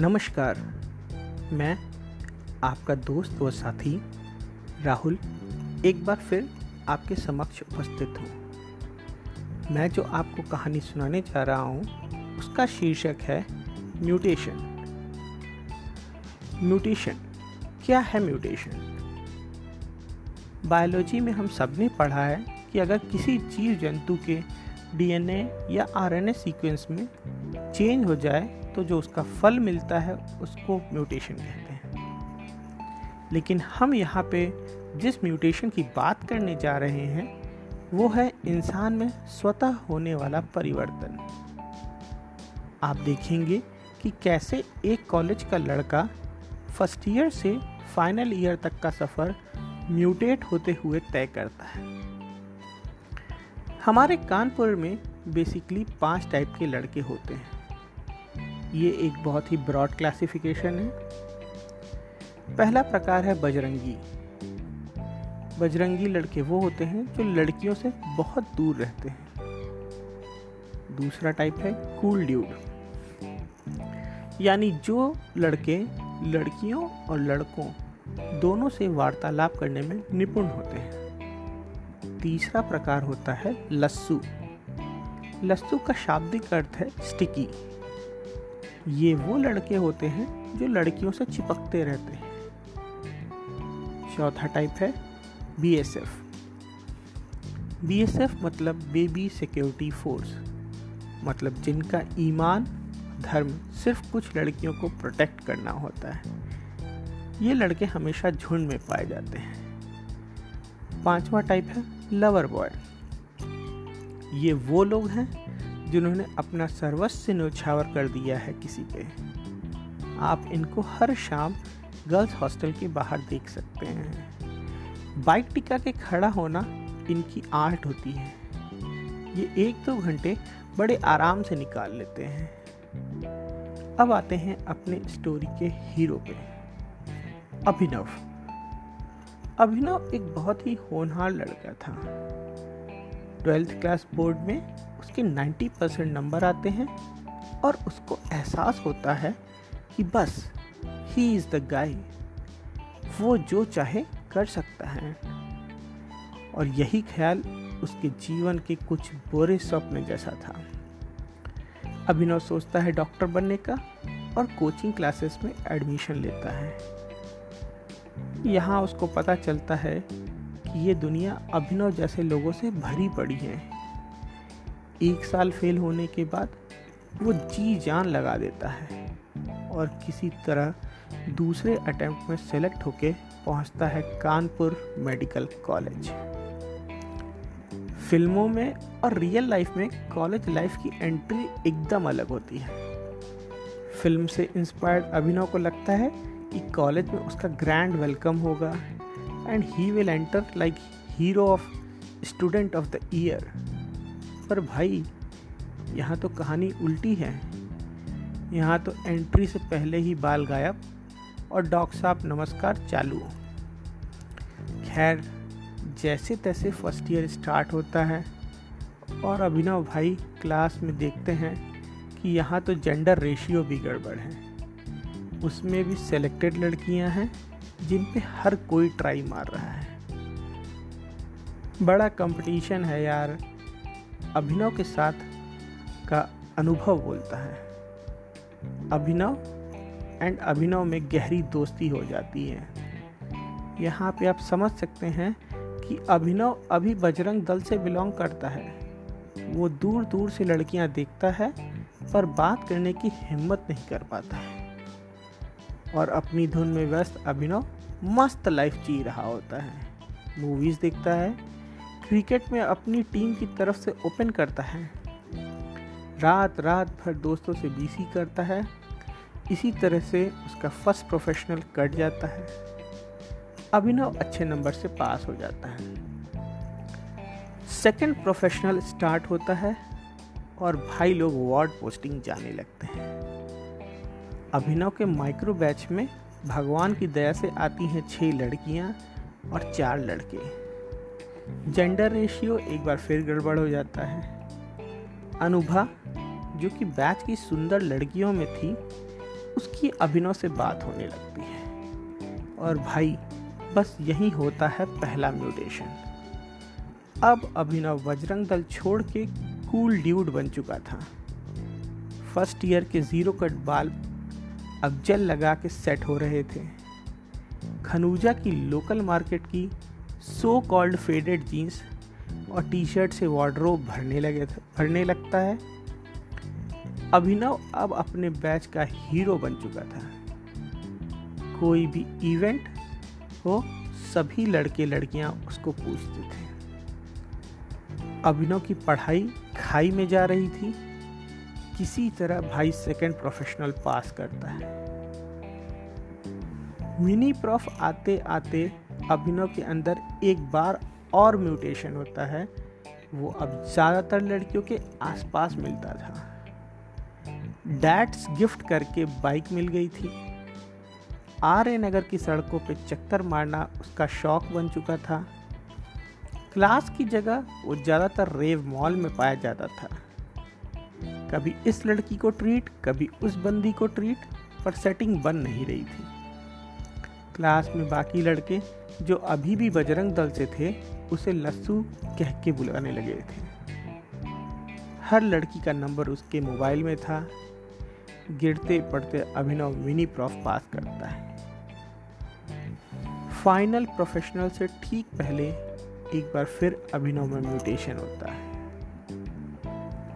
नमस्कार। मैं आपका दोस्त व साथी राहुल एक बार फिर आपके समक्ष उपस्थित हूँ। मैं जो आपको कहानी सुनाने जा रहा हूँ, उसका शीर्षक है म्यूटेशन। म्यूटेशन? क्या है म्यूटेशन? बायोलॉजी में हम सबने पढ़ा है कि अगर किसी जीव जंतु के डीएनए या आरएनए सीक्वेंस में चेंज हो जाए तो जो उसका फल मिलता है, उसको म्यूटेशन कहते हैं। लेकिन हम यहाँ पे जिस म्यूटेशन की बात करने जा रहे हैं, वो है इंसान में स्वतः होने वाला परिवर्तन। आप देखेंगे कि कैसे एक कॉलेज का लड़का फ़र्स्ट ईयर से फाइनल ईयर तक का सफ़र म्यूटेट होते हुए तय करता है। हमारे कानपुर में बेसिकली पाँच टाइप के लड़के होते हैं। ये एक बहुत ही ब्रॉड क्लासिफिकेशन है। पहला प्रकार है बजरंगी। बजरंगी लड़के वो होते हैं जो लड़कियों से बहुत दूर रहते हैं। दूसरा टाइप है कूल ड्यूड यानी जो लड़के लड़कियों और लड़कों दोनों से वार्तालाप करने में निपुण होते हैं। तीसरा प्रकार होता है लस्सू। लस्सू का शाब्दिक अर्थ है स्टिकी ये वो लड़के होते हैं जो लड़कियों से चिपकते रहते हैं। चौथा टाइप है B S F B S F मतलब बेबी सिक्योरिटी फोर्स मतलब जिनका ईमान, धर्म सिर्फ़ कुछ लड़कियों को प्रोटेक्ट करना होता है। ये लड़के हमेशा झुंड में पाए जाते हैं। पांचवा टाइप है लवर बॉय ये वो लोग हैं जिन्होंने अपना सर्वस्व न्यौछावर कर दिया है किसी पे आप इनको हर शाम गर्ल्स हॉस्टल के बाहर देख सकते हैं। बाइक टिका के खड़ा होना इनकी आर्ट होती है। ये एक दो घंटे बड़े आराम से निकाल लेते हैं। अब आते हैं अपने स्टोरी के हीरो पे। अभिनव। अभिनव एक बहुत ही होनहार लड़का था। ट्वेल्थ क्लास बोर्ड में उसके 90 परसेंट नंबर आते हैं और उसको एहसास होता है कि बस ही इज़ द गाय वो जो चाहे कर सकता है। और यही ख्याल उसके जीवन के कुछ बुरे स्वप्न जैसा था। अभिनव सोचता है डॉक्टर बनने का और कोचिंग क्लासेस में एडमिशन लेता है। यहाँ उसको पता चलता है कि ये दुनिया अभिनव जैसे लोगों से भरी पड़ी है। एक साल फेल होने के बाद वो जी जान लगा देता है और किसी तरह दूसरे अटेम्प्ट में सेलेक्ट होके पहुँचता है कानपुर मेडिकल कॉलेज। फ़िल्मों में और रियल लाइफ में कॉलेज लाइफ की एंट्री एकदम अलग होती है। फ़िल्म से इंस्पायर्ड अभिनव को लगता है कि कॉलेज में उसका ग्रैंड वेलकम होगा and he will enter like hero of student of the year. पर भाई, यहाँ तो कहानी उल्टी है। यहाँ तो एंट्री से पहले ही बाल गायब और डॉक्टर साहब नमस्कार चालू खैर जैसे तैसे फ़र्स्ट ईयर स्टार्ट होता है और अभिनव भाई क्लास में देखते हैं कि यहाँ तो जेंडर रेशियो भी गड़बड़ है। उसमें भी सेलेक्टेड लड़कियाँ हैं, जिन पे हर कोई ट्राई मार रहा है। बड़ा कंपटीशन है यार। अभिनव के साथ का अनुभव बोलता है। अभिनव एंड अभिनव में गहरी दोस्ती हो जाती है। यहाँ पे आप समझ सकते हैं कि अभिनव अभी बजरंग दल से बिलोंग करता है। वो दूर दूर से लड़कियाँ देखता है, पर बात करने की हिम्मत नहीं कर पाता है। और अपनी धुन में व्यस्त अभिनव मस्त लाइफ जी रहा होता है। मूवीज़ देखता है क्रिकेट में अपनी टीम की तरफ़ से ओपन करता है। रात रात भर दोस्तों से बीसी करता है। इसी तरह से उसका फ़र्स्ट प्रोफेशनल कट जाता है। अभिनव अच्छे नंबर से पास हो जाता है। सेकंड प्रोफेशनल स्टार्ट होता है और भाई लोग वार्ड पोस्टिंग जाने लगते हैं। अभिनव के माइक्रो बैच में भगवान की दया से आती हैं छह लड़कियाँ और चार लड़के। जेंडर रेशियो एक बार फिर गड़बड़ हो जाता है। अनुभा, जो कि बैच की सुंदर लड़कियों में थी, उसकी अभिनव से बात होने लगती है। और भाई, बस यही होता है पहला म्यूटेशन अब अभिनव बजरंग दल छोड़ के कूल ड्यूड बन चुका था। फ़र्स्ट ईयर के ज़ीरो कट बाल अब जल लगा के सेट हो रहे थे। खनूजा की लोकल मार्केट की सो कॉल्ड फेडेड जीन्स और टी शर्ट से वार्ड्रोब भरने लगे भरने लगता है। अभिनव अब अपने बैच का हीरो बन चुका था। कोई भी इवेंट हो, सभी लड़के लड़कियाँ उसको पूछते थे। अभिनव की पढ़ाई खाई में जा रही थी। किसी तरह भाई सेकंड प्रोफेशनल पास करता है। मिनी प्रॉफ आते आते अभिनव के अंदर एक बार और म्यूटेशन होता है, वो अब ज़्यादातर लड़कियों के आसपास मिलता था। डैट्स गिफ्ट करके बाइक मिल गई थी। आर ए नगर की सड़कों पे चक्कर मारना उसका शौक बन चुका था। क्लास की जगह वो ज़्यादातर रेव मॉल में पाया जाता था। कभी इस लड़की को ट्रीट कभी उस बंदी को ट्रीट पर सेटिंग बन नहीं रही थी। क्लास में बाकी लड़के जो अभी भी बजरंग दल से थे, उसे लस्सू कह के बुलाने लगे थे। हर लड़की का नंबर उसके मोबाइल में था। गिरते पड़ते अभिनव मिनी प्रॉफ पास करता है। फाइनल प्रोफेशनल से ठीक पहले एक बार फिर अभिनव में म्यूटेशन होता है।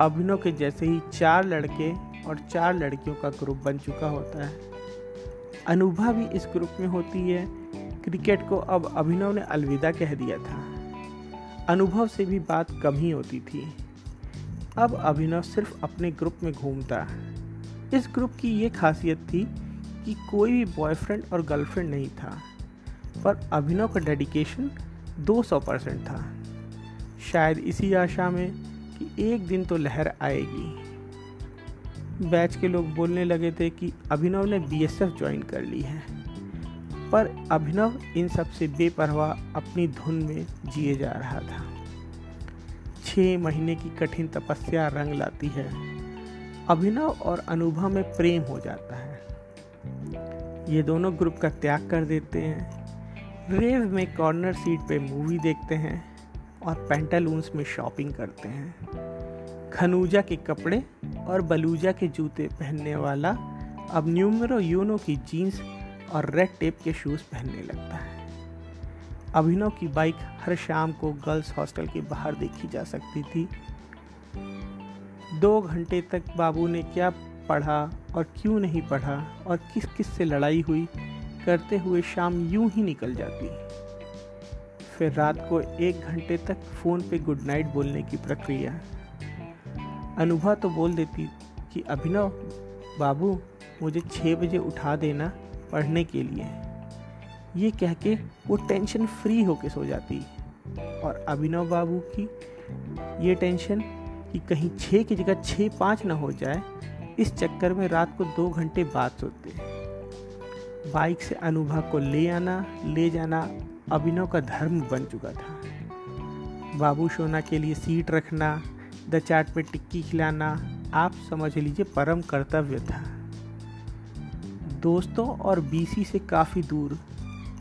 अभिनव के जैसे ही चार लड़के और चार लड़कियों का ग्रुप बन चुका होता है। अनुभा भी इस ग्रुप में होती है। क्रिकेट को अब अभिनव ने अलविदा कह दिया था। अनुभव से भी बात कम ही होती थी। अब अभिनव सिर्फ़ अपने ग्रुप में घूमता। इस ग्रुप की ये खासियत थी कि कोई भी बॉयफ्रेंड और गर्लफ्रेंड नहीं था। पर अभिनव का डेडिकेशन 200 परसेंट था। शायद इसी आशा में कि एक दिन तो लहर आएगी। बैच के लोग बोलने लगे थे कि अभिनव ने बी बीएसएफ ज्वाइन कर ली है। पर अभिनव इन सबसे बेपरवाह अपनी धुन में जिए जा रहा था। छः महीने की कठिन तपस्या रंग लाती है। अभिनव और अनुभव में प्रेम हो जाता है। ये दोनों ग्रुप का त्याग कर देते हैं। रेव में कॉर्नर सीट पे मूवी देखते हैं और पेंटालून्स में शॉपिंग करते हैं। खनूजा के कपड़े और बलूजा के जूते पहनने वाला अब न्यूमरो यूनो की जीन्स और रेड टेप के शूज़ पहनने लगता है। अभिनव की बाइक हर शाम को गर्ल्स हॉस्टल के बाहर देखी जा सकती थी। दो घंटे तक बाबू ने क्या पढ़ा और क्यों नहीं पढ़ा और किस किस से लड़ाई हुई, करते हुए शाम यूँ ही निकल जाती। फिर रात को एक घंटे तक फ़ोन पे गुड नाइट बोलने की प्रक्रिया अनुभा तो बोल देती कि अभिनव, बाबू, मुझे छः बजे उठा देना पढ़ने के लिए। ये कह के वो टेंशन फ्री होके सो जाती। और अभिनव बाबू की ये टेंशन कि कहीं छः की जगह छः पाँच ना हो जाए, इस चक्कर में रात को दो घंटे बाद सोते। बाइक से अनुभव को ले आना, ले जाना अभिनव का धर्म बन चुका था। बाबू सोना के लिए सीट रखना द चाट पे टिक्की खिलाना, आप समझ लीजिए परम कर्तव्य था। दोस्तों और बीसी से काफ़ी दूर,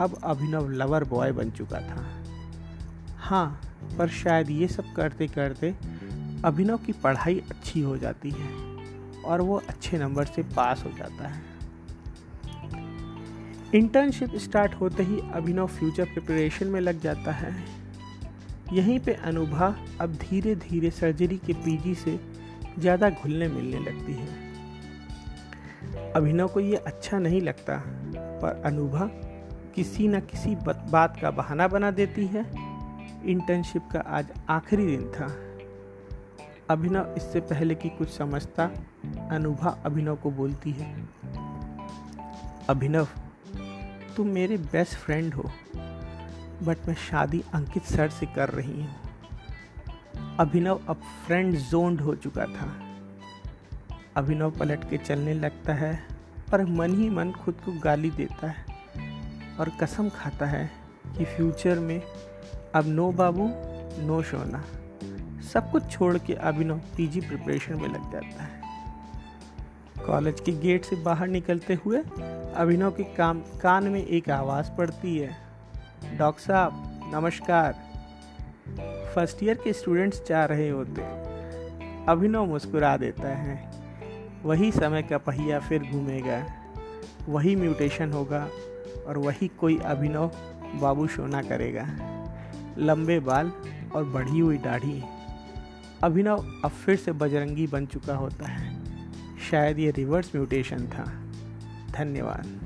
अब अभिनव लवर बॉय बन चुका था। हाँ पर शायद ये सब करते करते अभिनव की पढ़ाई अच्छी हो जाती है और वो अच्छे नंबर से पास हो जाता है। इंटर्नशिप स्टार्ट होते ही अभिनव फ्यूचर प्रिपरेशन में लग जाता है। यहीं पे अनुभा अब धीरे धीरे सर्जरी के पीजी से ज़्यादा घुलने मिलने लगती है। अभिनव को ये अच्छा नहीं लगता, पर अनुभव किसी न किसी बात का बहाना बना देती है। इंटर्नशिप का आज आखिरी दिन था। अभिनव इससे पहले कि कुछ समझता, अनुभा अभिनव को बोलती है, अभिनव, तुम मेरे बेस्ट फ्रेंड हो। बट मैं शादी अंकित सर से कर रही हूँ। अभिनव अब फ्रेंड जोन्ड हो चुका था। अभिनव पलट के चलने लगता है और मन ही मन खुद को गाली देता है और कसम खाता है कि फ्यूचर में अब नो बाबू नो सोना सब कुछ छोड़ के अभिनव पीजी प्रिपरेशन में लग जाता है। कॉलेज के गेट से बाहर निकलते हुए अभिनव के काम, कान में एक आवाज़ पड़ती है। डॉक्टर साहब, नमस्कार। फ़र्स्ट ईयर के स्टूडेंट्स जा रहे होते, अभिनव मुस्कुरा देता है। वही समय का पहिया फिर घूमेगा, वही म्यूटेशन होगा और वही कोई अभिनव बाबू सोना करेगा। लंबे बाल और बढ़ी हुई दाढ़ी। अभिनव अब फिर से बजरंगी बन चुका होता है। शायद ये रिवर्स म्यूटेशन था। धन्यवाद।